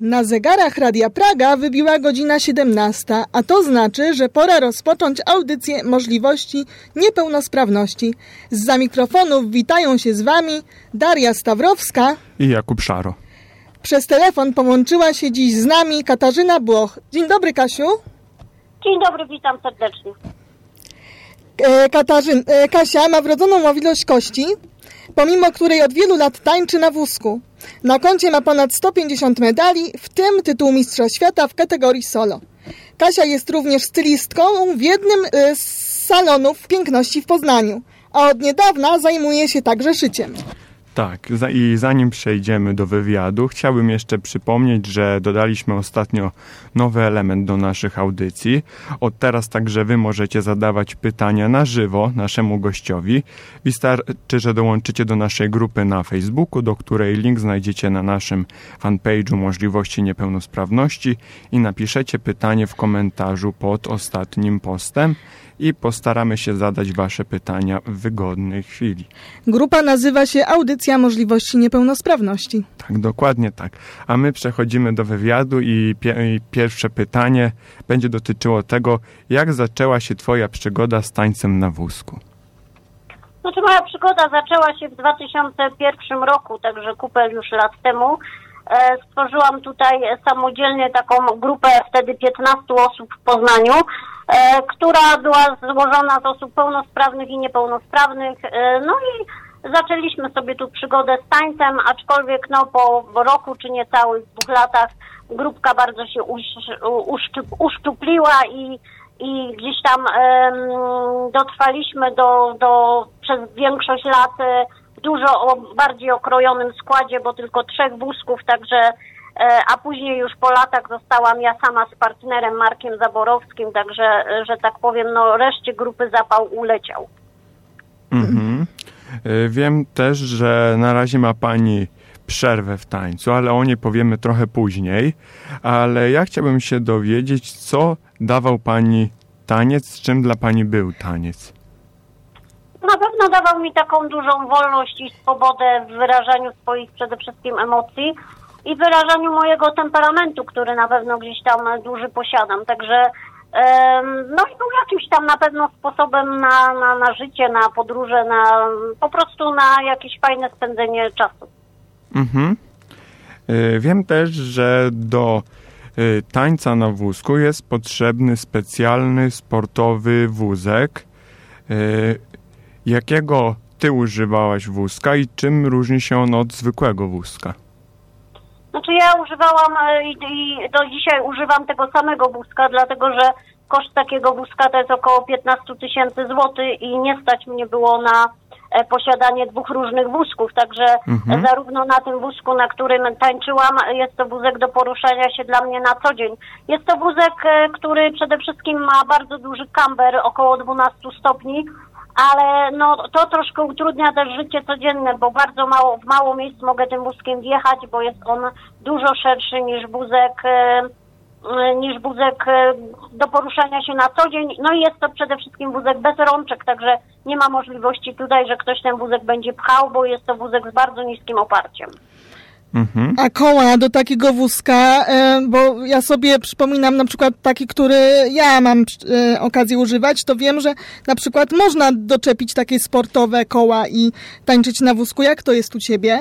Na zegarach Radia Praga wybiła godzina 17, a to znaczy, że pora rozpocząć audycję możliwości niepełnosprawności. Za mikrofonów witają się z Wami Daria Stawrowska i Jakub Szaro. Przez telefon połączyła się dziś z nami Katarzyna Błoch. Dzień dobry, Kasiu. Dzień dobry, witam serdecznie. E, Katarzyn, e, Kasia ma wrodzoną mobilność kości, pomimo której od wielu lat tańczy na wózku. Na koncie ma ponad 150 medali, w tym tytuł Mistrza Świata w kategorii solo. Kasia jest również stylistką w jednym e, z salonów piękności w Poznaniu, a od niedawna zajmuje się także szyciem. Tak, i zanim przejdziemy do wywiadu, chciałbym jeszcze przypomnieć, że dodaliśmy ostatnio nowy element do naszych audycji. Od teraz także Wy możecie zadawać pytania na żywo naszemu gościowi. Wystarczy, że dołączycie do naszej grupy na Facebooku, do której link znajdziecie na naszym fanpage'u Możliwości Niepełnosprawności i napiszecie pytanie w komentarzu pod ostatnim postem i postaramy się zadać Wasze pytania w wygodnej chwili. Grupa nazywa się Audycja Możliwości Niepełnosprawności. Tak, dokładnie tak. A my przechodzimy do wywiadu i, pie i pierwsze pytanie będzie dotyczyło tego, jak zaczęła się Twoja przygoda z tańcem na wózku. Znaczy moja przygoda zaczęła się w 2001 roku, także kupę już lat temu. E, stworzyłam tutaj samodzielnie taką grupę wtedy 15 osób w Poznaniu, która była złożona z osób pełnosprawnych i niepełnosprawnych. E, no i zaczęliśmy sobie tu przygodę z tańcem, aczkolwiek no po roku czy niecałych dwóch latach grupka bardzo się uszczupliła i, i gdzieś tam um, dotrwaliśmy do, do przez większość lat dużo o bardziej okrojonym składzie, bo tylko trzech wózków, także e, a później już po latach zostałam ja sama z partnerem Markiem Zaborowskim, także, e, że tak powiem, no reszcie grupy zapał uleciał. Mhm. E, wiem też, że na razie ma Pani przerwę w tańcu, ale o niej powiemy trochę później. Ale ja chciałbym się dowiedzieć, co dawał Pani taniec, z czym dla Pani był taniec? Na pewno dawał mi taką dużą wolność i swobodę w wyrażaniu swoich przede wszystkim emocji i wyrażaniu mojego temperamentu, który na pewno gdzieś tam duży posiadam. Także no i był jakimś tam na pewno sposobem na, na, na życie, na podróże, na po prostu na jakieś fajne spędzenie czasu. Mhm. E, wiem też, że do e, tańca na wózku jest potrzebny specjalny sportowy wózek. E, Jakiego ty używałaś wózka i czym różni się on od zwykłego wózka? Znaczy ja używałam e, i, i do dzisiaj używam tego samego wózka, dlatego że koszt takiego wózka to jest około 15 tysięcy złotych i nie stać mnie było na e, posiadanie dwóch różnych wózków, także mhm. zarówno na tym wózku, na którym tańczyłam, jest to wózek do poruszania się dla mnie na co dzień. Jest to wózek, e, który przede wszystkim ma bardzo duży kamber, około 12 stopni, ale no to troszkę utrudnia też życie codzienne, bo bardzo mało, w mało miejsc mogę tym wózkiem wjechać, bo jest on dużo szerszy niż wózek e, e, niż wózek e, do poruszania się na co dzień. No i jest to przede wszystkim wózek bez rączek, także nie ma możliwości tutaj, że ktoś ten wózek będzie pchał, bo jest to wózek z bardzo niskim oparciem. Mhm. A koła do takiego wózka, e, bo ja sobie przypominam na przykład taki, który ja mam e, okazję używać, to wiem, że na przykład można doczepić takie sportowe koła i tańczyć na wózku. Jak to jest u ciebie?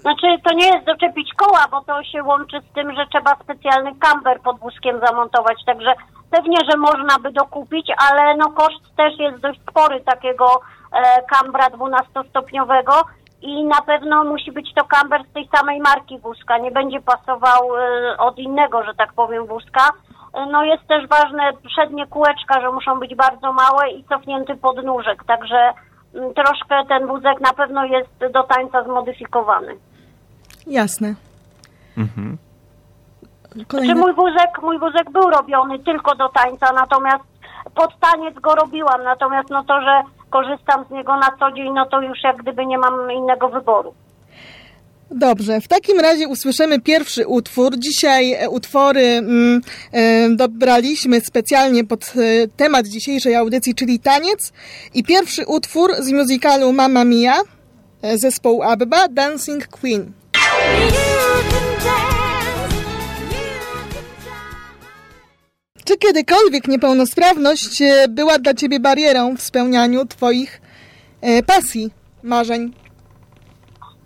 Znaczy, to nie jest doczepić koła, bo to się łączy z tym, że trzeba specjalny kamber pod wózkiem zamontować, także pewnie, że można by dokupić, ale no koszt też jest dość spory takiego e, kambra 12-stopniowego i na pewno musi być to kamber z tej samej marki wózka, nie będzie pasował e, od innego, że tak powiem, wózka. E, no jest też ważne przednie kółeczka, że muszą być bardzo małe i cofnięty podnóżek, także mm, troszkę ten wózek na pewno jest do tańca zmodyfikowany. Jasne. Mhm. Znaczy mój wózek, mój wózek był robiony tylko do tańca, natomiast pod taniec go robiłam, natomiast no to, że korzystam z niego na co dzień, no to już jak gdyby nie mam innego wyboru. Dobrze, w takim razie usłyszymy pierwszy utwór. Dzisiaj e, utwory mm, e, dobraliśmy specjalnie pod e, temat dzisiejszej audycji, czyli taniec. I pierwszy utwór z musicalu Mamma Mia zespołu ABBA, Dancing Queen. Czy kiedykolwiek niepełnosprawność e, była dla Ciebie barierą w spełnianiu Twoich e, pasji, marzeń?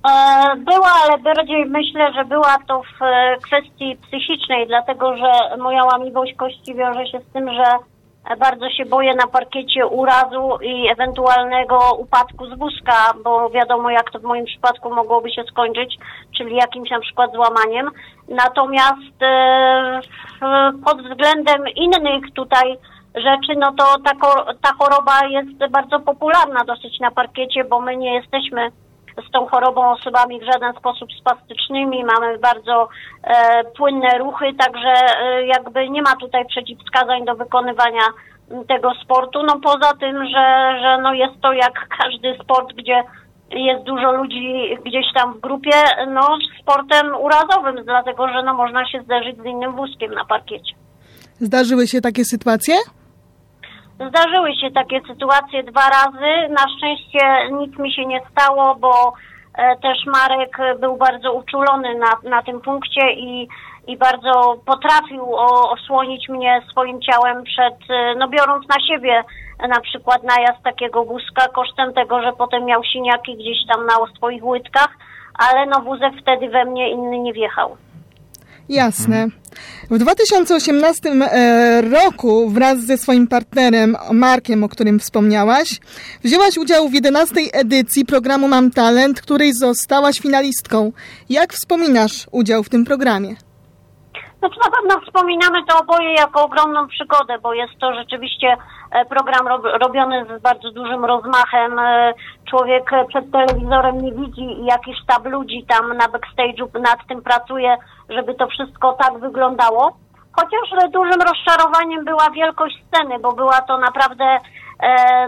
E, Była, ale bardziej myślę, że była to w kwestii psychicznej, dlatego że moja łamliwość kości wiąże się z tym, że bardzo się boję na parkiecie urazu i ewentualnego upadku z wózka, bo wiadomo jak to w moim przypadku mogłoby się skończyć, czyli jakimś na przykład złamaniem. Natomiast e, pod względem innych tutaj rzeczy, no to ta, ta choroba jest bardzo popularna dosyć na parkiecie, bo my nie jesteśmy z tą chorobą osobami w żaden sposób spastycznymi, mamy bardzo e, płynne ruchy, także e, jakby nie ma tutaj przeciwwskazań do wykonywania tego sportu. No poza tym, że, że no jest to jak każdy sport, gdzie jest dużo ludzi gdzieś tam w grupie, no sportem urazowym, dlatego że no można się zderzyć z innym wózkiem na parkiecie. Zdarzyły się takie sytuacje? Zdarzyły się takie sytuacje dwa razy. Na szczęście nic mi się nie stało, bo e, też Marek był bardzo uczulony na, na tym punkcie i, i bardzo potrafił osłonić mnie swoim ciałem przed, e, no biorąc na siebie na przykład najazd takiego wózka kosztem tego, że potem miał siniaki gdzieś tam na swoich łydkach, ale no wózek wtedy we mnie inny nie wjechał. Jasne. W 2018 e, roku wraz ze swoim partnerem Markiem, o którym wspomniałaś, wzięłaś udział w 11 edycji programu Mam Talent, której zostałaś finalistką. Jak wspominasz udział w tym programie? Znaczy na pewno wspominamy to oboje jako ogromną przygodę, bo jest to rzeczywiście program rob, robiony z bardzo dużym rozmachem. E, Człowiek e, przed telewizorem nie widzi, jaki sztab ludzi tam na backstage'u nad tym pracuje, żeby to wszystko tak wyglądało. Chociaż e, dużym rozczarowaniem była wielkość sceny, bo była to naprawdę e,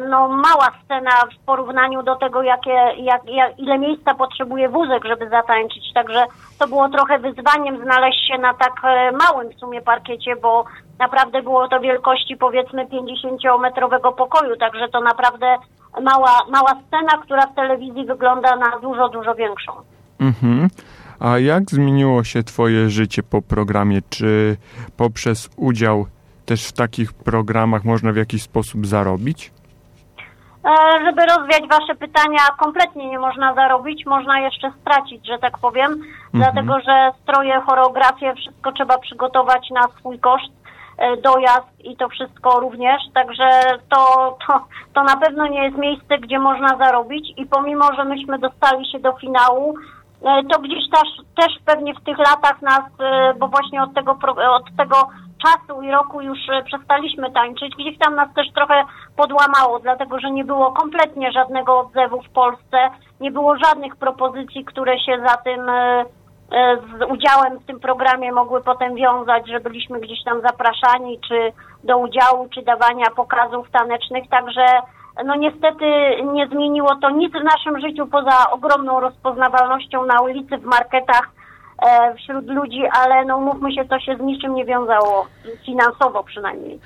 no, mała scena w porównaniu do tego, jakie, jak, jak, ile miejsca potrzebuje wózek, żeby zatańczyć. Także to było trochę wyzwaniem znaleźć się na tak e, małym w sumie parkiecie, bo naprawdę było to wielkości powiedzmy 50-metrowego pokoju, także to naprawdę mała, mała scena, która w telewizji wygląda na dużo, dużo większą. Mhm. A jak zmieniło się Twoje życie po programie? Czy poprzez udział też w takich programach można w jakiś sposób zarobić? E, Żeby rozwiać Wasze pytania, kompletnie nie można zarobić, można jeszcze stracić, że tak powiem, dlatego że stroje, choreografię, wszystko trzeba przygotować na swój koszt, e, dojazd i to wszystko również, także to, to, to na pewno nie jest miejsce, gdzie można zarobić i pomimo, że myśmy dostali się do finału, e, to gdzieś też, też pewnie w tych latach nas, bo właśnie od tego, od tego czasu i roku już e, przestaliśmy tańczyć, gdzieś tam nas też trochę podłamało, dlatego że nie było kompletnie żadnego odzewu w Polsce, nie było żadnych propozycji, które się za tym e, e, z udziałem w tym programie mogły potem wiązać, że byliśmy gdzieś tam zapraszani, czy do udziału, czy dawania pokazów tanecznych, także no niestety nie zmieniło to nic w naszym życiu poza ogromną rozpoznawalnością na ulicy, w marketach, wśród ludzi, ale no mówmy się, to się z niczym nie wiązało, finansowo przynajmniej.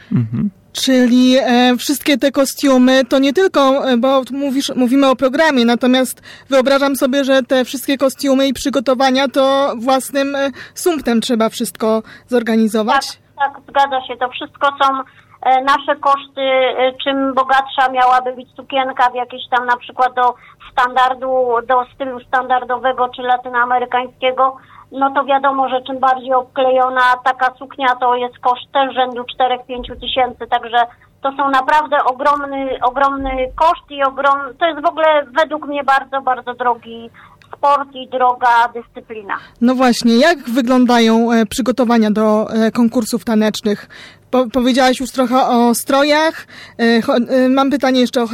Czyli e, wszystkie te kostiumy to nie tylko, e, bo mówisz, mówimy o programie, natomiast wyobrażam sobie, że te wszystkie kostiumy i przygotowania to własnym e, sumptem trzeba wszystko zorganizować. Tak, tak, zgadza się. To wszystko są e, nasze koszty. E, czym bogatsza miałaby być sukienka w jakieś tam na przykład do standardu, do stylu standardowego czy latynoamerykańskiego, no to wiadomo, że czym bardziej obklejona taka suknia, to jest koszt też rzędu 4-5 tysięcy, także to są naprawdę ogromny, ogromny koszt i ogrom, to jest w ogóle według mnie bardzo, bardzo drogi sport i droga dyscyplina. No właśnie, jak wyglądają e, przygotowania do e, konkursów tanecznych? Po, powiedziałaś już trochę o strojach. E, cho, e, mam pytanie jeszcze o,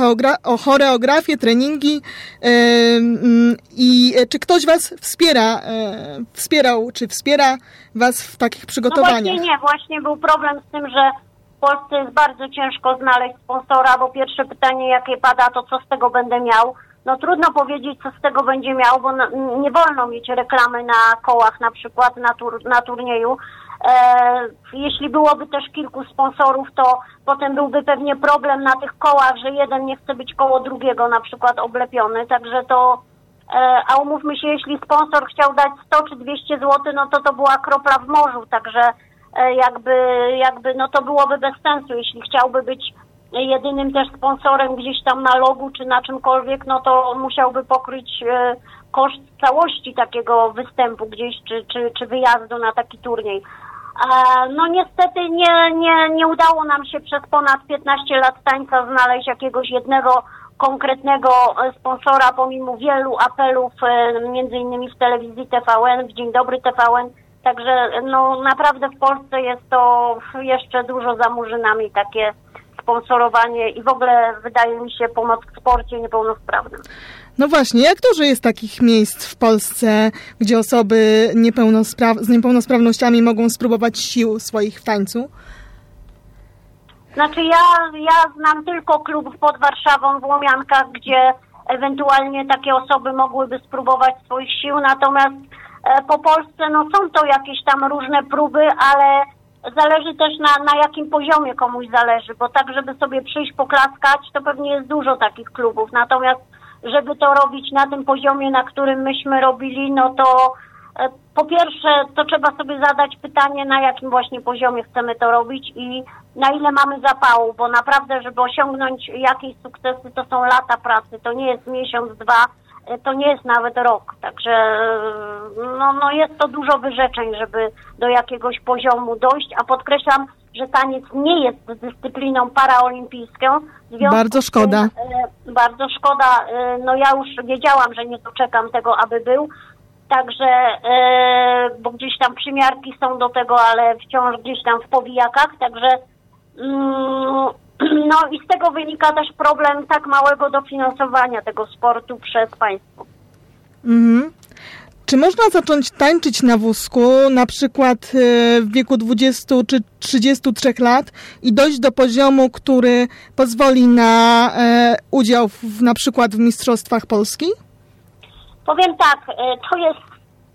o choreografię, treningi. E, mm, I e, czy ktoś Was wspiera, e, wspierał, czy wspiera Was w takich No przygotowaniach? właśnie nie, właśnie był problem z tym, że w Polsce jest bardzo ciężko znaleźć sponsora, bo pierwsze pytanie jakie pada, to co z tego będę miał. No trudno powiedzieć, co z tego będzie miał, bo nie wolno mieć reklamy na kołach na przykład na, tur, na turnieju. E, jeśli byłoby też kilku sponsorów, to potem byłby pewnie problem na tych kołach, że jeden nie chce być koło drugiego na przykład oblepiony, także to E, A umówmy się, jeśli sponsor chciał dać 100 czy 200 zł, no to to była kropla w morzu, także e, jakby, jakby, no to byłoby bez sensu. Jeśli chciałby być jedynym też sponsorem gdzieś tam na logu czy na czymkolwiek, no to musiałby pokryć koszt całości takiego występu gdzieś, czy, czy, czy wyjazdu na taki turniej. No niestety nie, nie, nie udało nam się przez ponad 15 lat tańca znaleźć jakiegoś jednego konkretnego e, sponsora pomimo wielu apelów, e, między innymi w telewizji TVN, w Dzień Dobry TVN. Także no naprawdę w Polsce jest to jeszcze dużo za murzynami takie sponsorowanie i w ogóle wydaje mi się pomoc w sporcie niepełnosprawnym. No właśnie, jak to, że jest takich miejsc w Polsce, gdzie osoby niepełnospra z niepełnosprawnościami mogą spróbować sił swoich w tańcu? Znaczy ja, ja znam tylko klub pod Warszawą w Łomiankach, gdzie ewentualnie takie osoby mogłyby spróbować swoich sił, natomiast e, po Polsce no są to jakieś tam różne próby, ale zależy też na, na jakim poziomie komuś zależy, bo tak, żeby sobie przyjść poklaskać, to pewnie jest dużo takich klubów, natomiast żeby to robić na tym poziomie, na którym myśmy robili, no to e, po pierwsze, to trzeba sobie zadać pytanie, na jakim właśnie poziomie chcemy to robić i na ile mamy zapału, bo naprawdę, żeby osiągnąć jakieś sukcesy, to są lata pracy, to nie jest miesiąc, dwa, e, to nie jest nawet rok. Także e, no, no jest to dużo wyrzeczeń, żeby do jakiegoś poziomu dojść, a podkreślam, że taniec nie jest dyscypliną paraolimpijską. Bardzo szkoda. Tym, e, bardzo szkoda. E, no ja już wiedziałam, że nie doczekam tego, aby był. Także, e, bo gdzieś tam przymiarki są do tego, ale wciąż gdzieś tam w powijakach, także mm, no i z tego wynika też problem tak małego dofinansowania tego sportu przez państwo. Mhm. Czy można zacząć tańczyć na wózku, na przykład e, w wieku 20 czy 33 lat i dojść do poziomu, który pozwoli na e, udział w, na przykład w Mistrzostwach Polski? Powiem tak, e, to jest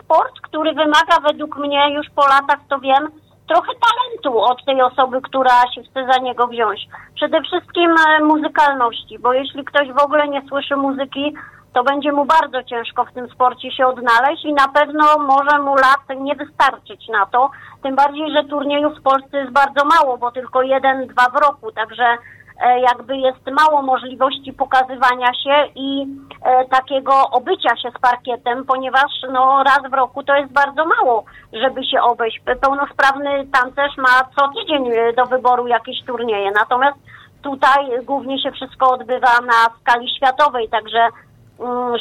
sport, który wymaga według mnie, już po latach to wiem, trochę talentu od tej osoby, która się chce za niego wziąć. Przede wszystkim muzykalności, bo jeśli ktoś w ogóle nie słyszy muzyki, to będzie mu bardzo ciężko w tym sporcie się odnaleźć i na pewno może mu lat nie wystarczyć na to. Tym bardziej, że turniejów w Polsce jest bardzo mało, bo tylko jeden, dwa w roku, także e, jakby jest mało możliwości pokazywania się i e, takiego obycia się z parkietem, ponieważ no, raz w roku to jest bardzo mało, żeby się obejść. Pełnosprawny tancerz ma co tydzień e, do wyboru jakieś turnieje, natomiast tutaj głównie się wszystko odbywa na skali światowej, także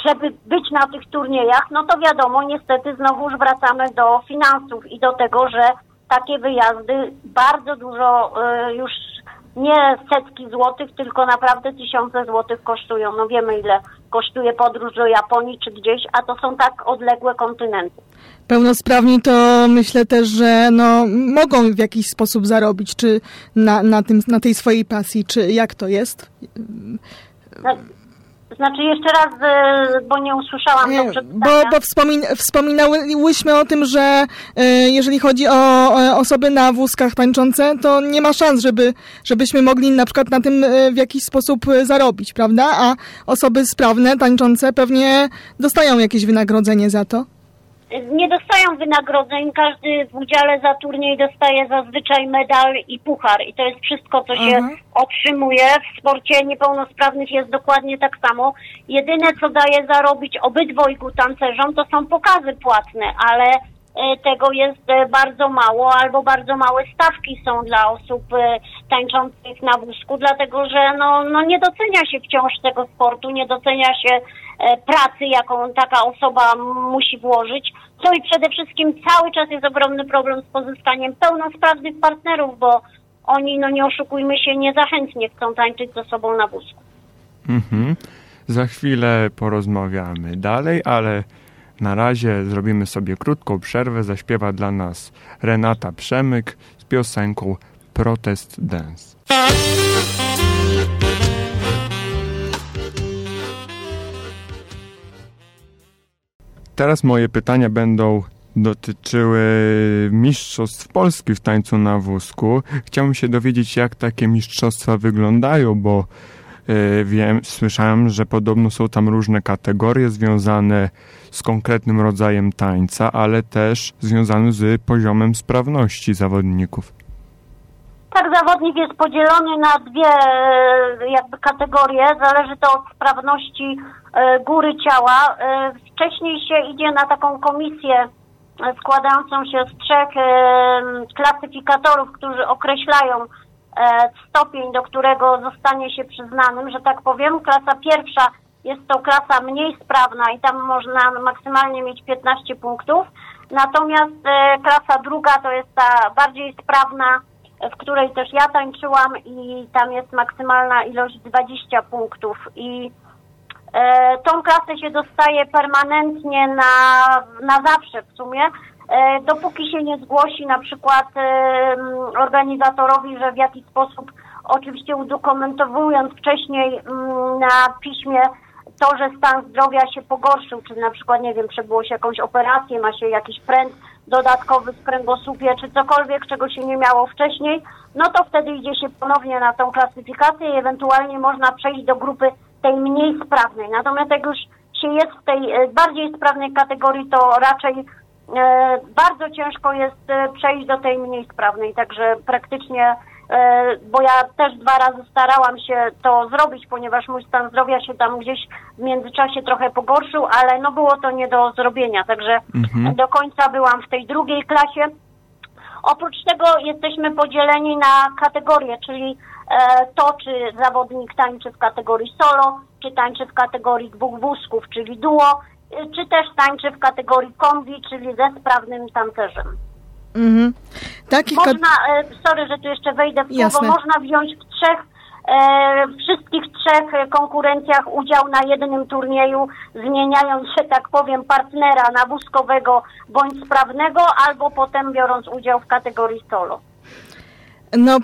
żeby być na tych turniejach, no to wiadomo, niestety znowuż wracamy do finansów i do tego, że takie wyjazdy bardzo dużo y, już nie setki złotych, tylko naprawdę tysiące złotych kosztują. No wiemy ile kosztuje podróż do Japonii czy gdzieś, a to są tak odległe kontynenty. Pełnosprawni to myślę też, że no, mogą w jakiś sposób zarobić, czy na, na, tym, na tej swojej pasji, czy jak to jest? No, znaczy jeszcze raz, e, bo nie usłyszałam nie, Bo, bo wspomin wspominałyśmy o tym, że e, jeżeli chodzi o osoby na wózkach tańczące, to nie ma szans, żeby, żebyśmy mogli na przykład na tym e, w jakiś sposób zarobić, prawda? A osoby sprawne, tańczące pewnie dostają jakieś wynagrodzenie za to nie dostają wynagrodzeń. Każdy w udziale za turniej dostaje zazwyczaj medal i puchar. I to jest wszystko, co się mhm. otrzymuje. W sporcie niepełnosprawnych jest dokładnie tak samo. Jedyne, co daje zarobić obydwojgu tancerzom, to są pokazy płatne, ale e, tego jest e, bardzo mało, albo bardzo małe stawki są dla osób e, tańczących na wózku, dlatego że no, no nie docenia się wciąż tego sportu, nie docenia się pracy, jaką taka osoba musi włożyć. No i przede wszystkim cały czas jest ogromny problem z pozyskaniem pełnosprawnych partnerów, bo oni, no nie oszukujmy się, niezachętnie chcą tańczyć ze sobą na wózku. Mhm. Za chwilę porozmawiamy dalej, ale na razie zrobimy sobie krótką przerwę. Zaśpiewa dla nas Renata Przemyk z piosenką Protest Dance. Teraz moje pytania będą dotyczyły mistrzostw Polski w tańcu na wózku. Chciałbym się dowiedzieć, jak takie mistrzostwa wyglądają, bo E, wiem, słyszałem, że podobno są tam różne kategorie związane z konkretnym rodzajem tańca, ale też związane z poziomem sprawności zawodników. Tak, zawodnik jest podzielony na dwie e, jakby kategorie. Zależy to od sprawności e, góry ciała. Wcześniej się idzie na taką komisję składającą się z trzech klasyfikatorów, którzy określają E, stopień, do którego zostanie się przyznanym, że tak powiem. Klasa pierwsza jest to klasa mniej sprawna i tam można maksymalnie mieć 15 punktów. Natomiast e, klasa druga to jest ta bardziej sprawna, w której też ja tańczyłam i tam jest maksymalna ilość 20 punktów. I e, tą klasę się dostaje permanentnie na, na zawsze w sumie. E, dopóki się nie zgłosi na przykład e, organizatorowi, że w jakiś sposób, oczywiście udokumentowując wcześniej na piśmie to, że stan zdrowia się pogorszył, czy na przykład, nie wiem, przebyło się jakąś operację, ma się jakiś pręt dodatkowy w kręgosłupie, czy cokolwiek, czego się nie miało wcześniej, no to wtedy idzie się ponownie na tą klasyfikację i ewentualnie można przejść do grupy tej mniej sprawnej. Natomiast jak już się jest w tej e, bardziej sprawnej kategorii, to raczej E, bardzo ciężko jest e, przejść do tej mniej sprawnej, także praktycznie, bo ja też dwa razy starałam się to zrobić, ponieważ mój stan zdrowia się tam gdzieś w międzyczasie trochę pogorszył, ale no było to nie do zrobienia, także mhm. do końca byłam w tej drugiej klasie. Oprócz tego jesteśmy podzieleni na kategorie, czyli to, czy zawodnik tańczy w kategorii solo, czy tańczy w kategorii dwóch wózków, czyli duo, czy też tańczy w kategorii kombi, czyli ze sprawnym tancerzem. Mhm. Takich można, e, sorry, że tu jeszcze wejdę w słowo, Jasne. można wziąć w trzech e, wszystkich trzech konkurencjach udział na jednym turnieju, zmieniając, że tak powiem, partnera na wózkowego bądź sprawnego, albo potem biorąc udział w kategorii solo. No,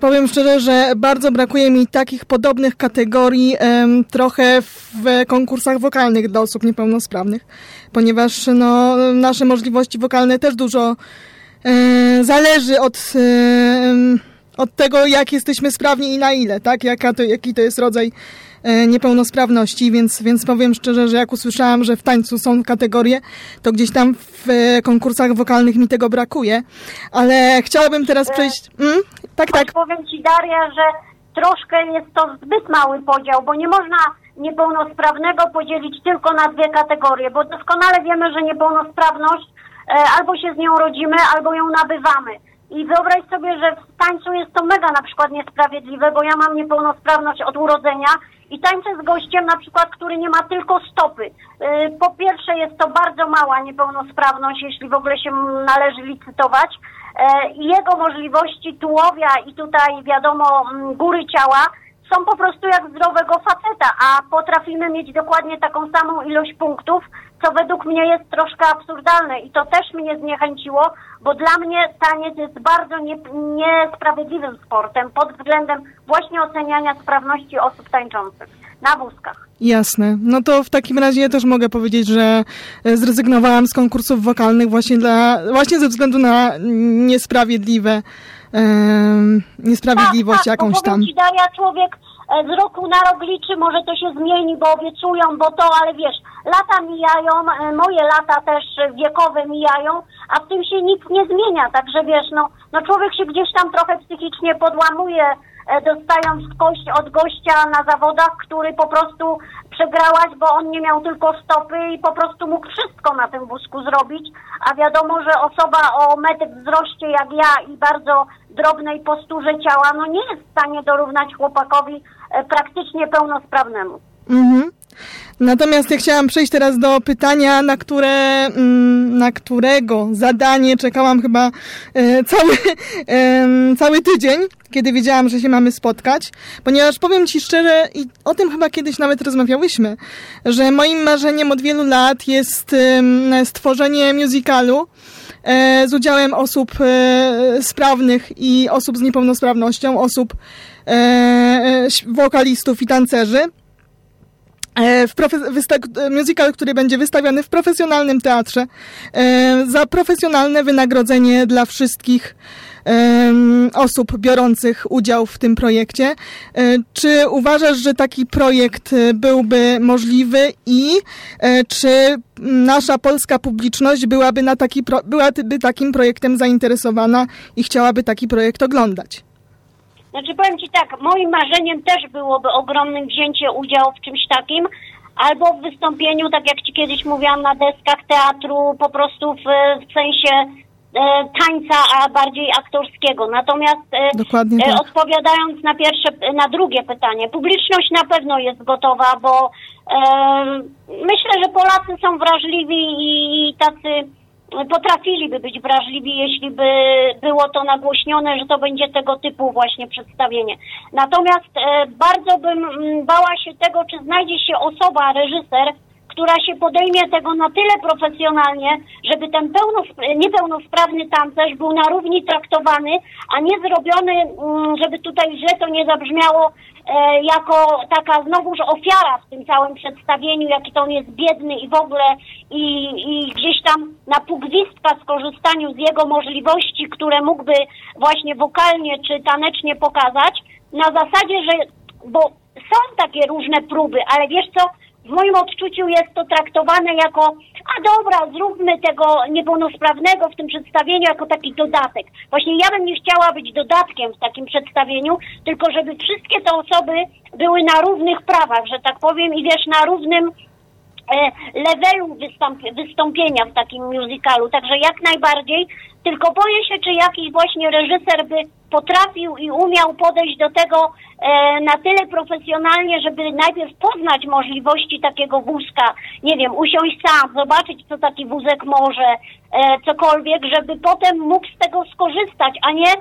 powiem szczerze, że bardzo brakuje mi takich podobnych kategorii trochę w konkursach wokalnych dla osób niepełnosprawnych, ponieważ no, nasze możliwości wokalne też dużo e, zależy od, od tego, jak jesteśmy sprawni i na ile, tak? Jaka to, jaki to jest rodzaj niepełnosprawności, więc, więc powiem szczerze, że jak usłyszałam, że w tańcu są kategorie, to gdzieś tam w e, konkursach wokalnych mi tego brakuje, ale chciałabym teraz e, przejść... Mm? Tak, tak. Powiem Ci Daria, że troszkę jest to zbyt mały podział, bo nie można niepełnosprawnego podzielić tylko na dwie kategorie, bo doskonale wiemy, że niepełnosprawność albo się z nią rodzimy, albo ją nabywamy. I wyobraź sobie, że w tańcu jest to mega na przykład niesprawiedliwe, bo ja mam niepełnosprawność od urodzenia i tańczę z gościem na przykład, który nie ma tylko stopy. Y, po pierwsze jest to bardzo mała niepełnosprawność, jeśli w ogóle się należy licytować. Y, jego możliwości tułowia i tutaj wiadomo mm, góry ciała są po prostu jak zdrowego faceta, a potrafimy mieć dokładnie taką samą ilość punktów, co według mnie jest troszkę absurdalne i to też mnie zniechęciło, bo dla mnie taniec jest bardzo nie, niesprawiedliwym sportem pod względem właśnie oceniania sprawności osób tańczących na wózkach. Jasne. No to w takim razie ja też mogę powiedzieć, że e, zrezygnowałam z konkursów wokalnych właśnie dla, właśnie ze względu na niesprawiedliwe, um, niesprawiedliwość tak, tak, jakąś tam. Ci daje człowiek z roku na rok liczy, może to się zmieni, bo obiecują, bo to, ale wiesz, lata mijają, e, moje lata też wiekowe mijają, a w tym się nic nie zmienia, także wiesz, no, no człowiek się gdzieś tam trochę psychicznie podłamuje, e, dostając kość od gościa na zawodach, który po prostu przegrałaś, bo on nie miał tylko stopy i po prostu mógł wszystko na tym wózku zrobić, a wiadomo, że osoba o metr wzroście jak ja i bardzo drobnej posturze ciała, no nie jest w stanie dorównać chłopakowi e, praktycznie pełnosprawnemu. Mhm. Natomiast ja chciałam przejść teraz do pytania, na które, mm, na którego zadanie czekałam chyba e, cały, cały tydzień, kiedy wiedziałam, że się mamy spotkać, ponieważ powiem Ci szczerze, i o tym chyba kiedyś nawet rozmawiałyśmy, że moim marzeniem od wielu lat jest stworzenie musicalu, e, z udziałem osób e, sprawnych i osób z niepełnosprawnością, osób wokalistów i tancerzy. E, w musical, który będzie wystawiony w profesjonalnym teatrze, e, za profesjonalne wynagrodzenie dla wszystkich osób biorących udział w tym projekcie. Czy uważasz, że taki projekt byłby możliwy i czy nasza polska publiczność byłaby, na taki, byłaby takim projektem zainteresowana i chciałaby taki projekt oglądać? Znaczy powiem Ci tak, moim marzeniem też byłoby ogromnym wzięcie udziału w czymś takim, albo w wystąpieniu, tak jak Ci kiedyś mówiłam, na deskach teatru, po prostu w, w sensie e, tańca, a bardziej aktorskiego. Natomiast e, Dokładnie e, tak. odpowiadając na pierwsze, na drugie pytanie, publiczność na pewno jest gotowa, bo e, myślę, że Polacy są wrażliwi i tacy potrafiliby być wrażliwi, jeśli by było to nagłośnione, że to będzie tego typu właśnie przedstawienie. Natomiast e, bardzo bym bała się tego, czy znajdzie się osoba, reżyser, która się podejmie tego na tyle profesjonalnie, żeby ten niepełnosprawny tancerz był na równi traktowany, a nie zrobiony, mm, żeby tutaj źle to nie zabrzmiało, e, jako taka znowuż ofiara w tym całym przedstawieniu, jaki to on jest biedny i w ogóle i, i gdzieś tam na pół gwizdka skorzystaniu z jego możliwości, które mógłby właśnie wokalnie czy tanecznie pokazać, na zasadzie, że, bo są takie różne próby, ale wiesz co, w moim odczuciu jest to traktowane jako, a dobra, zróbmy tego niepełnosprawnego w tym przedstawieniu jako taki dodatek. Właśnie ja bym nie chciała być dodatkiem w takim przedstawieniu, tylko żeby wszystkie te osoby były na równych prawach, że tak powiem, i wiesz, na równym levelu wystąpienia w takim musicalu. Także jak najbardziej, tylko boję się, czy jakiś właśnie reżyser by potrafił i umiał podejść do tego e, na tyle profesjonalnie, żeby najpierw poznać możliwości takiego wózka, nie wiem, usiąść sam, zobaczyć, co taki wózek może, e, cokolwiek, żeby potem mógł z tego skorzystać, a nie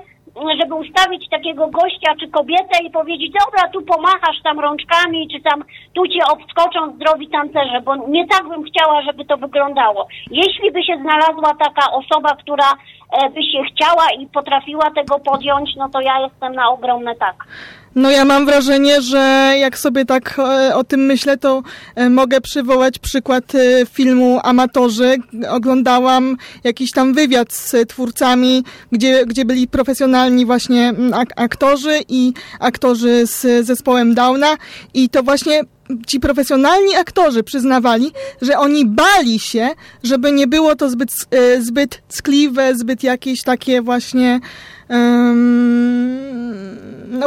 żeby ustawić takiego gościa czy kobietę i powiedzieć, dobra, tu pomachasz tam rączkami, czy tam tu cię obskoczą zdrowi tancerze, bo nie tak bym chciała, żeby to wyglądało. Jeśli by się znalazła taka osoba, która e, by się chciała i potrafiła tego podjąć, no to ja jestem na ogromne tak. No ja mam wrażenie, że jak sobie tak e, o tym myślę, to e, mogę przywołać przykład e, filmu Amatorzy. Oglądałam jakiś tam wywiad z twórcami, gdzie, gdzie byli profesjonalni właśnie mm, aktorzy i aktorzy z zespołem Downa i to właśnie ci profesjonalni aktorzy przyznawali, że oni bali się, żeby nie było to zbyt, zbyt ckliwe, zbyt jakieś takie właśnie um,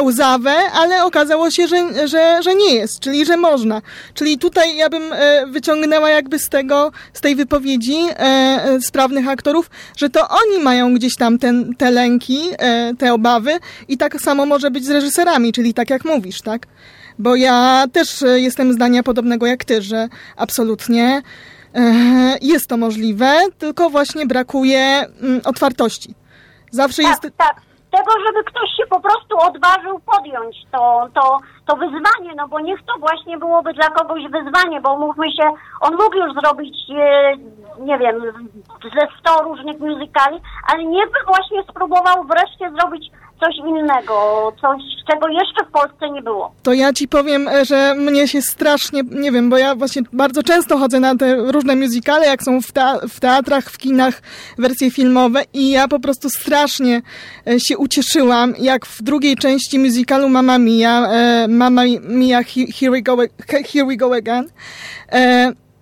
łzawe, ale okazało się, że, że, że nie jest, czyli że można. Czyli tutaj ja bym e, wyciągnęła jakby z tego, z tej wypowiedzi e, sprawnych aktorów, że to oni mają gdzieś tam ten, te lęki, e, te obawy i tak samo może być z reżyserami, czyli tak jak mówisz, tak? Bo ja też jestem zdania podobnego jak ty, że absolutnie jest to możliwe, tylko właśnie brakuje mm, otwartości. Zawsze tak, jest... Tak, tego, żeby ktoś się po prostu odważył podjąć to, to, to wyzwanie, no bo niech to właśnie byłoby dla kogoś wyzwanie, bo mówmy się, on mógł już zrobić, e, nie wiem, ze 100 różnych muzykali, ale niech by właśnie spróbował wreszcie zrobić coś innego, coś, czego jeszcze w Polsce nie było. To ja ci powiem, e, że mnie się strasznie, nie wiem, bo ja właśnie bardzo często chodzę na te różne musicale, jak są w, w teatrach, w kinach, wersje filmowe i ja po prostu strasznie e, się ucieszyłam, jak w drugiej części musicalu Mama Mia, e, Mama Mia, Here We Go, Here we go Again,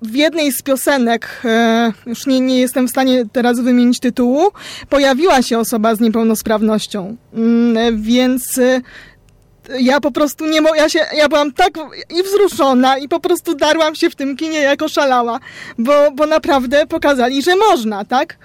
w jednej z piosenek, e, już nie, nie jestem w stanie teraz wymienić tytułu, pojawiła się osoba z niepełnosprawnością. Mm, więc e, ja po prostu nie ja się, ja byłam tak i wzruszona i po prostu darłam się w tym kinie jako szalała, bo, bo naprawdę pokazali, że można, tak?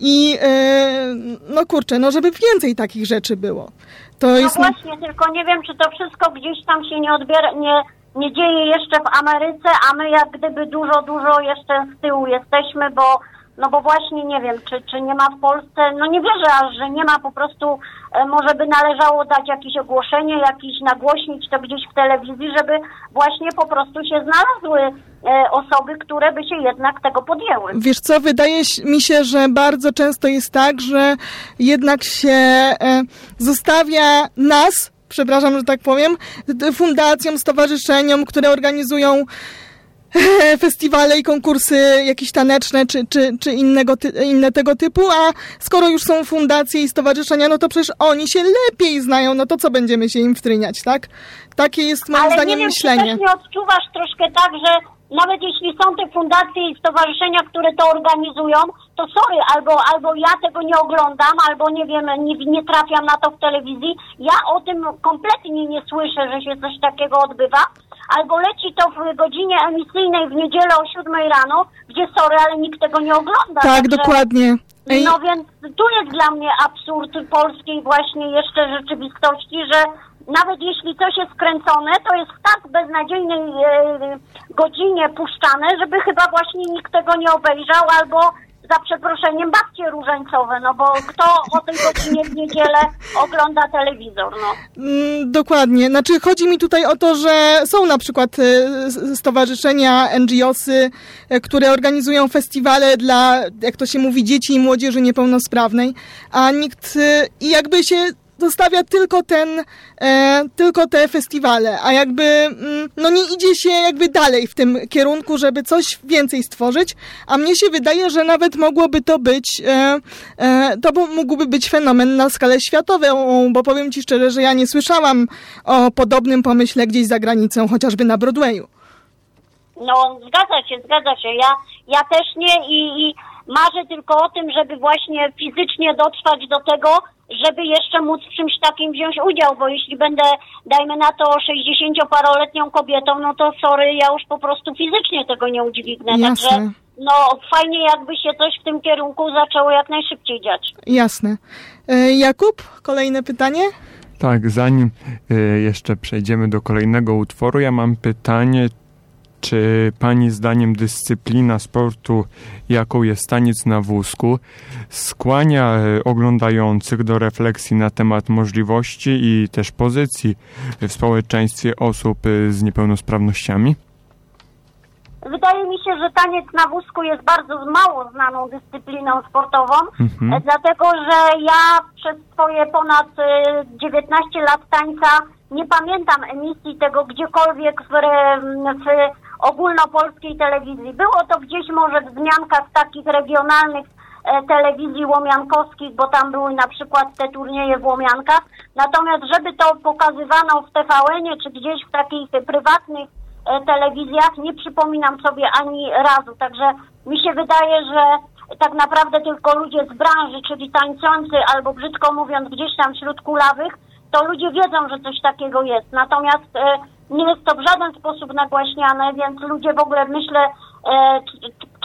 I e, no kurczę, no żeby więcej takich rzeczy było. To no jest... właśnie, tylko nie wiem, czy to wszystko gdzieś tam się nie odbiera, nie nie dzieje jeszcze w Ameryce, a my jak gdyby dużo, dużo jeszcze z tyłu jesteśmy, bo no bo właśnie nie wiem, czy, czy nie ma w Polsce, no nie wierzę aż, że nie ma po prostu, e, może by należało dać jakieś ogłoszenie, jakieś nagłośnić to gdzieś w telewizji, żeby właśnie po prostu się znalazły e, osoby, które by się jednak tego podjęły. Wiesz co, wydaje mi się, że bardzo często jest tak, że jednak się e, zostawia nas przepraszam, że tak powiem, fundacjom, stowarzyszeniom, które organizują festiwale i konkursy jakieś taneczne czy, czy, czy innego, inne tego typu, a skoro już są fundacje i stowarzyszenia, no to przecież oni się lepiej znają, no to co będziemy się im wtryniać, tak? Takie jest moim Ale zdaniem nie wiem, myślenie. Czy też nie odczuwasz troszkę tak, że nawet jeśli są te fundacje i stowarzyszenia, które to organizują, to sorry, albo, albo ja tego nie oglądam, albo nie wiem, nie, nie trafiam na to w telewizji. Ja o tym kompletnie nie słyszę, że się coś takiego odbywa. Albo leci to w godzinie emisyjnej w niedzielę o 7 rano, gdzie sorry, ale nikt tego nie ogląda. Tak, Także- dokładnie. Ej, no więc tu jest dla mnie absurd polskiej właśnie jeszcze rzeczywistości, że nawet jeśli coś jest kręcone, to jest w tak beznadziejnej e, godzinie puszczane, żeby chyba właśnie nikt tego nie obejrzał albo za przeproszeniem babcie różańcowe, no bo kto o tej godzinie w niedzielę ogląda telewizor, no. Mm, Dokładnie. Znaczy, chodzi mi tutaj o to, że są na przykład e, stowarzyszenia, NGOsy, e, które organizują festiwale dla, jak to się mówi, dzieci i młodzieży niepełnosprawnej, a nikt e, i jakby się zostawia tylko ten, e, tylko te festiwale, a jakby mm, no nie idzie się jakby dalej w tym kierunku, żeby coś więcej stworzyć, a mnie się wydaje, że nawet mogłoby to być, e, e, to mógłby być fenomen na skalę światową, bo powiem Ci szczerze, że ja nie słyszałam o podobnym pomyśle gdzieś za granicą, chociażby na Broadwayu. No, zgadza się, zgadza się. Ja, ja też nie i, i marzę tylko o tym, żeby właśnie fizycznie dotrwać do tego, żeby jeszcze móc w czymś takim wziąć udział, bo jeśli będę, dajmy na to, 60-paroletnią kobietą, no to sorry, ja już po prostu fizycznie tego nie udźwignę. Jasne. Także no fajnie jakby się coś w tym kierunku zaczęło jak najszybciej dziać. Jasne. E, Jakub, kolejne pytanie? Tak, zanim y, jeszcze przejdziemy do kolejnego utworu, ja mam pytanie, czy Pani zdaniem dyscyplina sportu, jaką jest taniec na wózku, skłania y, oglądających do refleksji na temat możliwości i też pozycji w społeczeństwie osób y, z niepełnosprawnościami? Wydaje mi się, że taniec na wózku jest bardzo mało znaną dyscypliną sportową, Mhm. e, dlatego że ja przez swoje ponad e, 19 lat tańca nie pamiętam emisji tego gdziekolwiek w, w ogólnopolskiej telewizji. Było to gdzieś może w wzmiankach takich regionalnych e, telewizji łomiankowskich, bo tam były na przykład te turnieje w Łomiankach. Natomiast żeby to pokazywano w TVN-ie czy gdzieś w takich prywatnych e, telewizjach, nie przypominam sobie ani razu. Także mi się wydaje, że tak naprawdę tylko ludzie z branży, czyli tańczący albo brzydko mówiąc gdzieś tam wśród kulawych, to ludzie wiedzą, że coś takiego jest. Natomiast e, nie jest to w żaden sposób nagłaśniane, więc ludzie w ogóle myślę, e,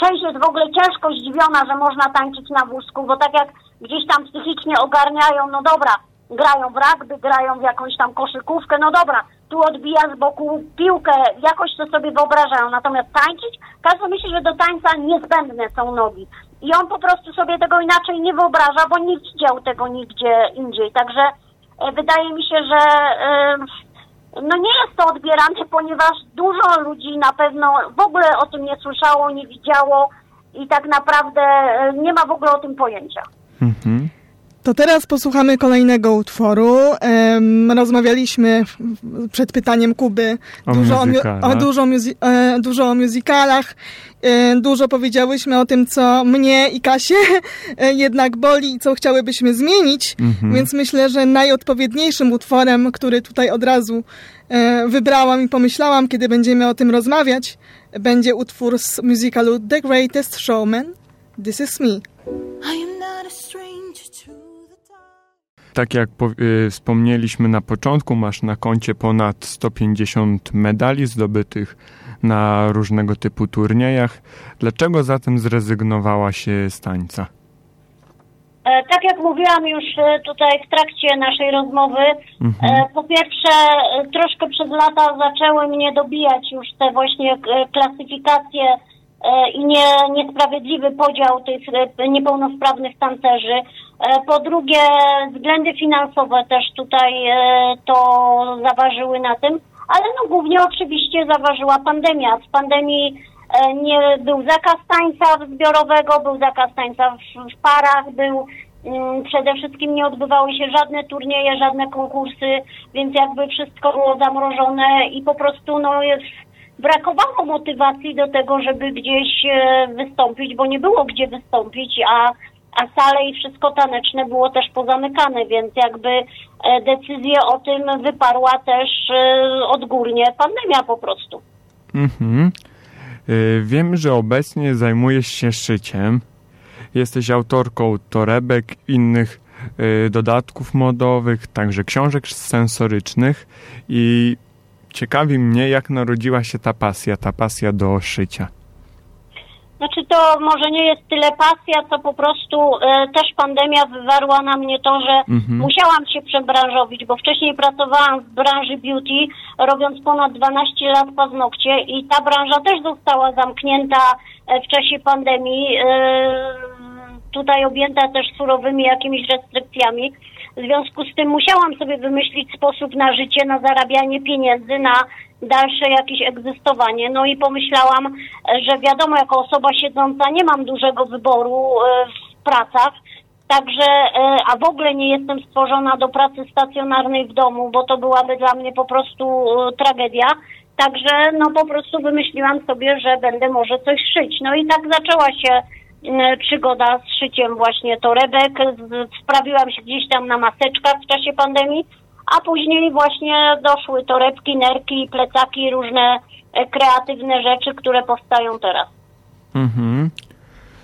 część jest w ogóle ciężko zdziwiona, że można tańczyć na wózku, bo tak jak gdzieś tam psychicznie ogarniają, no dobra, grają w rugby, grają w jakąś tam koszykówkę, no dobra, tu odbija z boku piłkę, jakoś to sobie wyobrażają. Natomiast tańczyć, każdy myśli, że do tańca niezbędne są nogi. I on po prostu sobie tego inaczej nie wyobraża, bo nie widział tego nigdzie indziej. Także wydaje mi się, że no nie jest to odbierane, ponieważ dużo ludzi na pewno w ogóle o tym nie słyszało, nie widziało i tak naprawdę e, nie ma w ogóle o tym pojęcia. Mhm. To teraz posłuchamy kolejnego utworu. Rozmawialiśmy przed pytaniem Kuby O dużo, o, mu- musicalach. o, dużo, e, dużo o musicalach. E, dużo powiedziałyśmy o tym, co mnie i Kasię e, jednak boli i co chciałybyśmy zmienić. Mhm. Więc myślę, że najodpowiedniejszym utworem, który tutaj od razu wybrałam i pomyślałam, kiedy będziemy o tym rozmawiać, będzie utwór z musicalu The Greatest Showman. This is me. I am not a stranger. Tak jak y, wspomnieliśmy na początku, masz na koncie ponad 150 medali zdobytych na różnego typu turniejach. Dlaczego zatem zrezygnowałaś się z tańca? E, Tak jak mówiłam już e, tutaj w trakcie naszej rozmowy, Mhm. e, po pierwsze troszkę przez lata zaczęły mnie dobijać już te właśnie klasyfikacje i nie, niesprawiedliwy podział tych e, niepełnosprawnych tancerzy. E, Po drugie względy finansowe też tutaj e, to zaważyły na tym, ale no głównie oczywiście zaważyła pandemia. Z pandemii e, nie był zakaz tańca zbiorowego, był zakaz tańca w, w parach, był mm, przede wszystkim nie odbywały się żadne turnieje, żadne konkursy, więc jakby wszystko było zamrożone i po prostu no jest brakowało motywacji do tego, żeby gdzieś e, wystąpić, bo nie było gdzie wystąpić, a, a sale i wszystko taneczne było też pozamykane, więc jakby e, decyzję o tym wyparła też e, odgórnie pandemia po prostu. Mhm. Wiem, że obecnie zajmujesz się szyciem. Jesteś autorką torebek, innych dodatków modowych, także książek sensorycznych i ciekawi mnie, jak narodziła się ta pasja, ta pasja do szycia. Znaczy to może nie jest tyle pasja, co po prostu e, też pandemia wywarła na mnie to, że Mhm. musiałam się przebranżowić, bo wcześniej pracowałam w branży beauty, robiąc ponad 12 lat paznokcie i ta branża też została zamknięta e, w czasie pandemii, e, tutaj objęta też surowymi jakimiś restrykcjami. W związku z tym musiałam sobie wymyślić sposób na życie, na zarabianie pieniędzy, na dalsze jakieś egzystowanie. No i pomyślałam, że wiadomo, jako osoba siedząca nie mam dużego wyboru e, w pracach, Także, e, a w ogóle nie jestem stworzona do pracy stacjonarnej w domu, bo to byłaby dla mnie po prostu e, tragedia. Także, no po prostu wymyśliłam sobie, że będę może coś szyć. No i tak zaczęła się przygoda z szyciem właśnie torebek. Sprawiłam się gdzieś tam na maseczkach w czasie pandemii, a później właśnie doszły torebki, nerki, plecaki, różne e, kreatywne rzeczy, które powstają teraz. Mhm.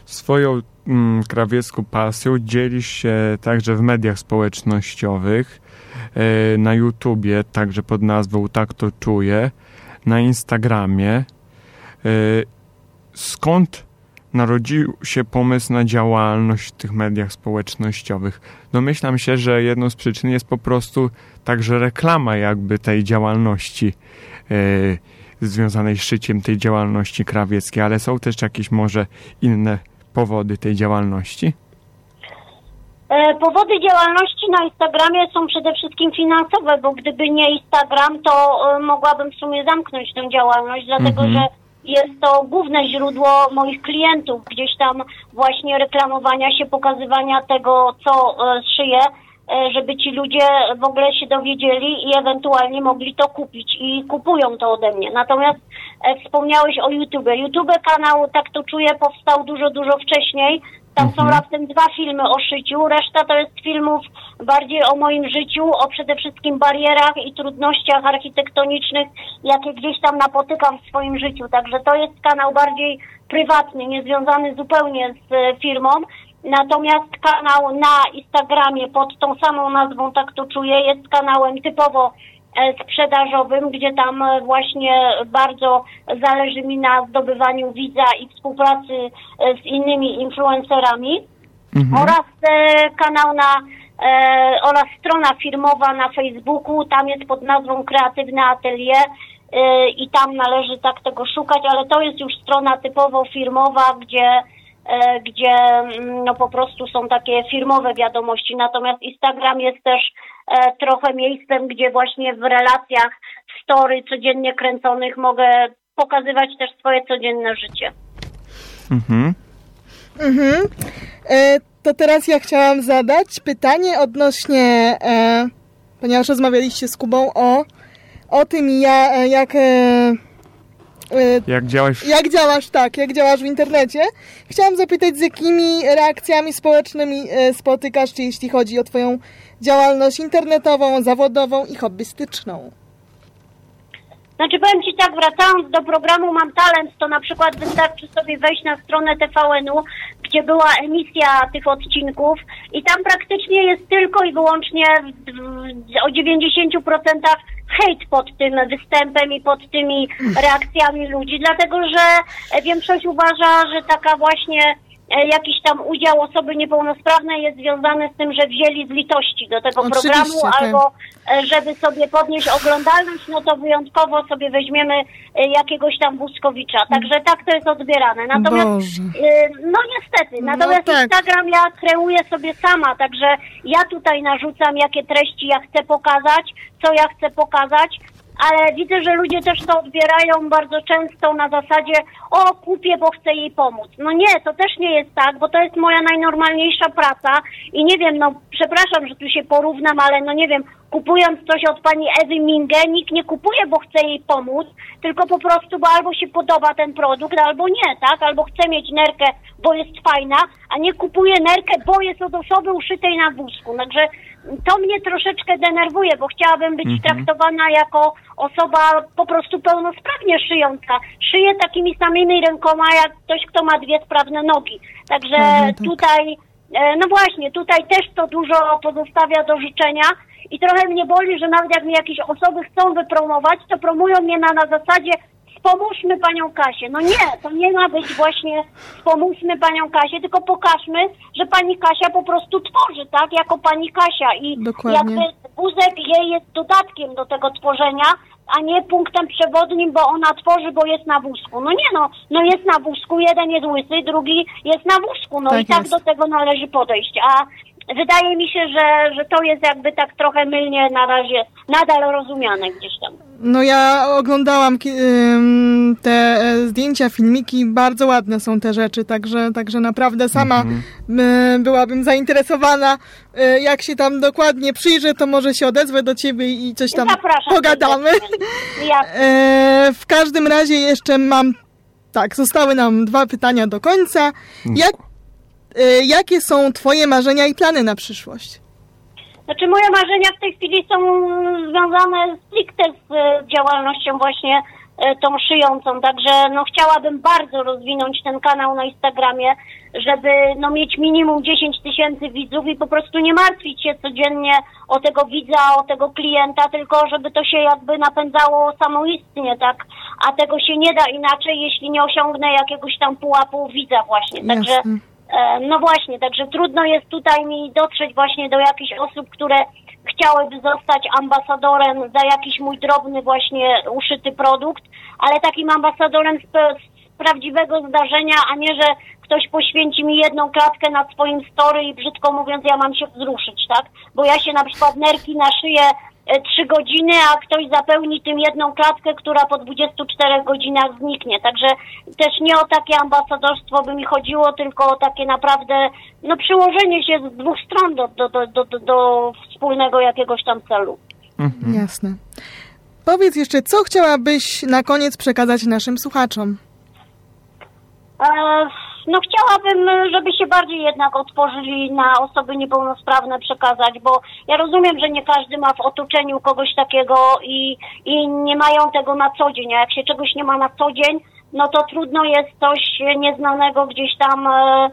Swoją mm, krawiecką pasją dzielisz się także w mediach społecznościowych, e, na YouTubie, także pod nazwą Tak to czuję, na Instagramie. E, skąd narodził się pomysł na działalność w tych mediach społecznościowych? Domyślam się, że jedną z przyczyn jest po prostu także reklama jakby tej działalności e, związanej z szyciem tej działalności krawieckiej, ale są też jakieś może inne powody tej działalności? E, Powody działalności na Instagramie są przede wszystkim finansowe, bo gdyby nie Instagram, to e, mogłabym w sumie zamknąć tę działalność, dlatego Mhm. że jest to główne źródło moich klientów, gdzieś tam właśnie reklamowania się, pokazywania tego, co e, szyję, e, żeby ci ludzie w ogóle się dowiedzieli i ewentualnie mogli to kupić i kupują to ode mnie. Natomiast e, wspomniałeś o YouTube. YouTube kanał Tak to czuję powstał dużo, dużo wcześniej. Tam są raptem dwa filmy o szyciu, reszta to jest filmów bardziej o moim życiu, o przede wszystkim barierach i trudnościach architektonicznych, jakie gdzieś tam napotykam w swoim życiu. Także to jest kanał bardziej prywatny, niezwiązany zupełnie z e, firmą. Natomiast kanał na Instagramie pod tą samą nazwą Tak to czuję jest kanałem typowo sprzedażowym, gdzie tam e, właśnie bardzo zależy mi na zdobywaniu widza i współpracy e, z innymi influencerami. Oraz e, kanał na e, oraz strona firmowa na Facebooku, tam jest pod nazwą Kreatywne Atelier e, i tam należy tak tego szukać, ale to jest już strona typowo firmowa, gdzie e, gdzie mm, no po prostu są takie firmowe wiadomości, natomiast Instagram jest też e, trochę miejscem, gdzie właśnie w relacjach story codziennie kręconych mogę pokazywać też swoje codzienne życie. Mhm. Mhm. E, to teraz ja chciałam zadać pytanie odnośnie, e, ponieważ rozmawialiście z Kubą o, o tym, ja, e, jak, e, e, Jak działasz w jak działasz, tak, jak działasz w internecie. Chciałam zapytać, z jakimi reakcjami społecznymi e, spotykasz się, jeśli chodzi o Twoją działalność internetową, zawodową i hobbystyczną. Znaczy powiem Ci tak, wracając do programu Mam Talent, to na przykład wystarczy sobie wejść na stronę TVN-u, gdzie była emisja tych odcinków i tam praktycznie jest tylko i wyłącznie o 90% hejt pod tym występem i pod tymi reakcjami ludzi, dlatego że większość uważa, że taka właśnie jakiś tam udział osoby niepełnosprawnej jest związany z tym, że wzięli z litości do tego Oczywiście, programu tak. albo e, żeby sobie podnieść oglądalność, no to wyjątkowo sobie weźmiemy e, jakiegoś tam Błyskowicza. Także tak to jest odbierane. Natomiast Boże. e, no niestety, No natomiast tak. Instagram ja kreuję sobie sama, także ja tutaj narzucam, jakie treści ja chcę pokazać, co ja chcę pokazać, ale widzę, że ludzie też to odbierają bardzo często na zasadzie o, kupię, bo chcę jej pomóc. No nie, to też nie jest tak, bo to jest moja najnormalniejsza praca i nie wiem, no przepraszam, że tu się porównam, ale no nie wiem, kupując coś od pani Ewy Minge, nikt nie kupuje, bo chce jej pomóc, tylko po prostu, bo albo się podoba ten produkt, albo nie, tak? Albo chce mieć nerkę, bo jest fajna, a nie kupuje nerkę, bo jest od osoby uszytej na wózku. Także to mnie troszeczkę denerwuje, bo chciałabym być traktowana jako osoba po prostu pełnosprawnie szyjąca. Szyję takimi samymi rękoma, jak ktoś, kto ma dwie sprawne nogi. Także Mhm, tak. tutaj, e, no właśnie, tutaj też to dużo pozostawia do życzenia. I trochę mnie boli, że nawet jak mnie jakieś osoby chcą wypromować, to promują mnie na, na zasadzie wspomóżmy panią Kasię. No nie, to nie ma być właśnie wspomóżmy panią Kasię, tylko pokażmy, że pani Kasia po prostu tworzy, tak? Jako pani Kasia. I Dokładnie. jakby wózek jej jest dodatkiem do tego tworzenia, a nie punktem przewodnim, bo ona tworzy, bo jest na wózku. No nie no, no jest na wózku, jeden jest łysy, drugi jest na wózku, no Tak i tak jest. do tego należy podejść. A wydaje mi się, że, że to jest jakby tak trochę mylnie na razie nadal rozumiane gdzieś tam. No ja oglądałam te e, zdjęcia, filmiki, bardzo ładne są te rzeczy, także, także naprawdę sama y, byłabym zainteresowana, y, jak się tam dokładnie przyjrzę, to może się odezwę do ciebie i coś tam Zapraszam. pogadamy. Ja, E, w każdym razie jeszcze mam, tak, zostały nam dwa pytania do końca. Jak, jakie są twoje marzenia i plany na przyszłość? Znaczy moje marzenia w tej chwili są związane stricte z e, działalnością właśnie e, tą szyjącą, także no chciałabym bardzo rozwinąć ten kanał na Instagramie, żeby no mieć minimum 10 tysięcy widzów i po prostu nie martwić się codziennie o tego widza, o tego klienta, tylko żeby to się jakby napędzało samoistnie, tak? A tego się nie da inaczej, jeśli nie osiągnę jakiegoś tam pułapu widza właśnie. Także Jasne. E, No właśnie, także trudno jest tutaj mi dotrzeć właśnie do jakichś osób, które chciałyby zostać ambasadorem za jakiś mój drobny właśnie uszyty produkt, ale takim ambasadorem z, z prawdziwego zdarzenia, a nie, że ktoś poświęci mi jedną klatkę na swoim story i brzydko mówiąc ja mam się wzruszyć, tak? Bo ja się na przykład nerki naszyję e, trzy godziny, a ktoś zapełni tym jedną klatkę, która po 24 godzinach zniknie. Także też nie o takie ambasadorstwo by mi chodziło, tylko o takie naprawdę no, przyłożenie się z dwóch stron do, do, do, do, do, wspólnego jakiegoś tam celu. Jasne. Powiedz jeszcze, co chciałabyś na koniec przekazać naszym słuchaczom? E, no chciałabym, żeby się bardziej jednak otworzyli na osoby niepełnosprawne przekazać, bo ja rozumiem, że nie każdy ma w otoczeniu kogoś takiego i, i nie mają tego na co dzień, a jak się czegoś nie ma na co dzień, no to trudno jest coś nieznanego gdzieś tam e,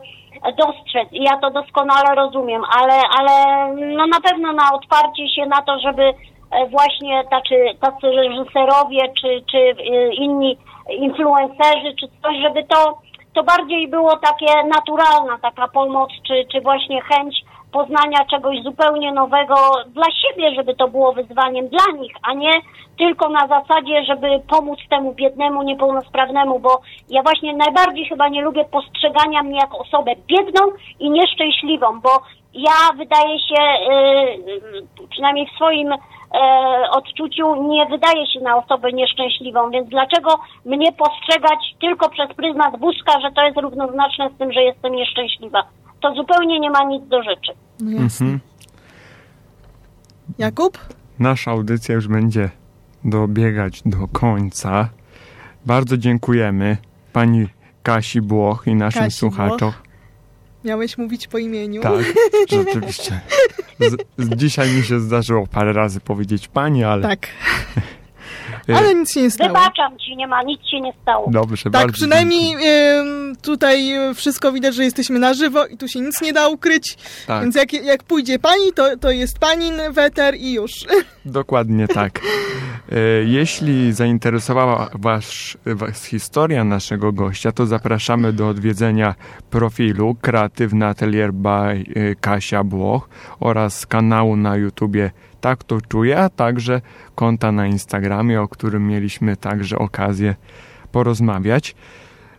dostrzec. I ja to doskonale rozumiem, ale, ale no na pewno na otwarcie się na to, żeby e, właśnie tacy, tacy reżyserowie czy, czy e, inni influencerzy czy coś, żeby to, to bardziej było takie naturalna taka pomoc czy, czy właśnie chęć poznania czegoś zupełnie nowego dla siebie, żeby to było wyzwaniem dla nich, a nie tylko na zasadzie, żeby pomóc temu biednemu, niepełnosprawnemu, bo ja właśnie najbardziej chyba nie lubię postrzegania mnie jako osobę biedną i nieszczęśliwą, bo ja wydaje się, yy, przynajmniej w swoim odczuciu nie wydaje się na osobę nieszczęśliwą, więc dlaczego mnie postrzegać tylko przez pryzmat wózka, że to jest równoznaczne z tym, że jestem nieszczęśliwa? To zupełnie nie ma nic do rzeczy. No jasne. Jakub? Nasza audycja już będzie dobiegać do końca. Bardzo dziękujemy pani Kasi Błoch i naszym Kasi słuchaczom. Błoch. Miałeś mówić po imieniu. Tak, rzeczywiście. Z, z, dzisiaj mi się zdarzyło parę razy powiedzieć pani, ale Tak. E, Ale nic się nie stało. Wybaczam ci, nie ma, nic się nie stało. dobrze, Tak, bardzo przynajmniej tutaj y, wszystko widać, że jesteśmy na żywo i tu się nic nie da ukryć. Tak. Więc jak, jak pójdzie pani, to, to jest panin weter i już. Dokładnie tak. E, Jeśli zainteresowała was, was historia naszego gościa, to zapraszamy do odwiedzenia profilu Kreatywny Atelier by e, Kasia Błoch oraz kanału na YouTubie Tak to czuję, a także konta na Instagramie, o którym mieliśmy także okazję porozmawiać.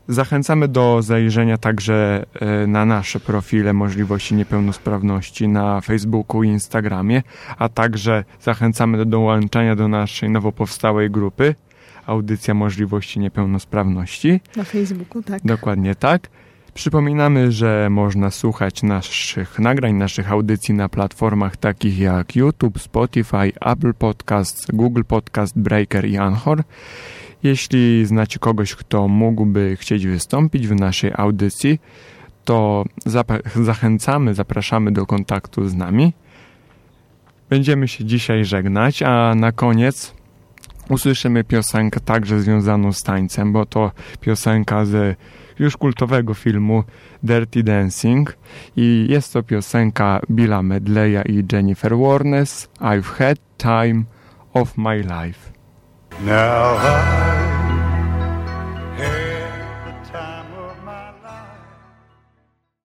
Zachęcamy do zajrzenia także e, na nasze profile możliwości niepełnosprawności na Facebooku i Instagramie, a także zachęcamy do dołączenia do naszej nowo powstałej grupy Audycja Możliwości Niepełnosprawności. Na Facebooku, tak. Dokładnie tak. Przypominamy, że można słuchać naszych nagrań, naszych audycji na platformach takich jak YouTube, Spotify, Apple Podcasts, Google Podcast, Breaker i Anchor. Jeśli znacie kogoś, kto mógłby chcieć wystąpić w naszej audycji, to zachęcamy, zapraszamy do kontaktu z nami. Będziemy się dzisiaj żegnać, a na koniec usłyszymy piosenkę także związaną z tańcem, bo to piosenka z już kultowego filmu Dirty Dancing i jest to piosenka Billa Medleya i Jennifer Warnes I've had time of my life. Now I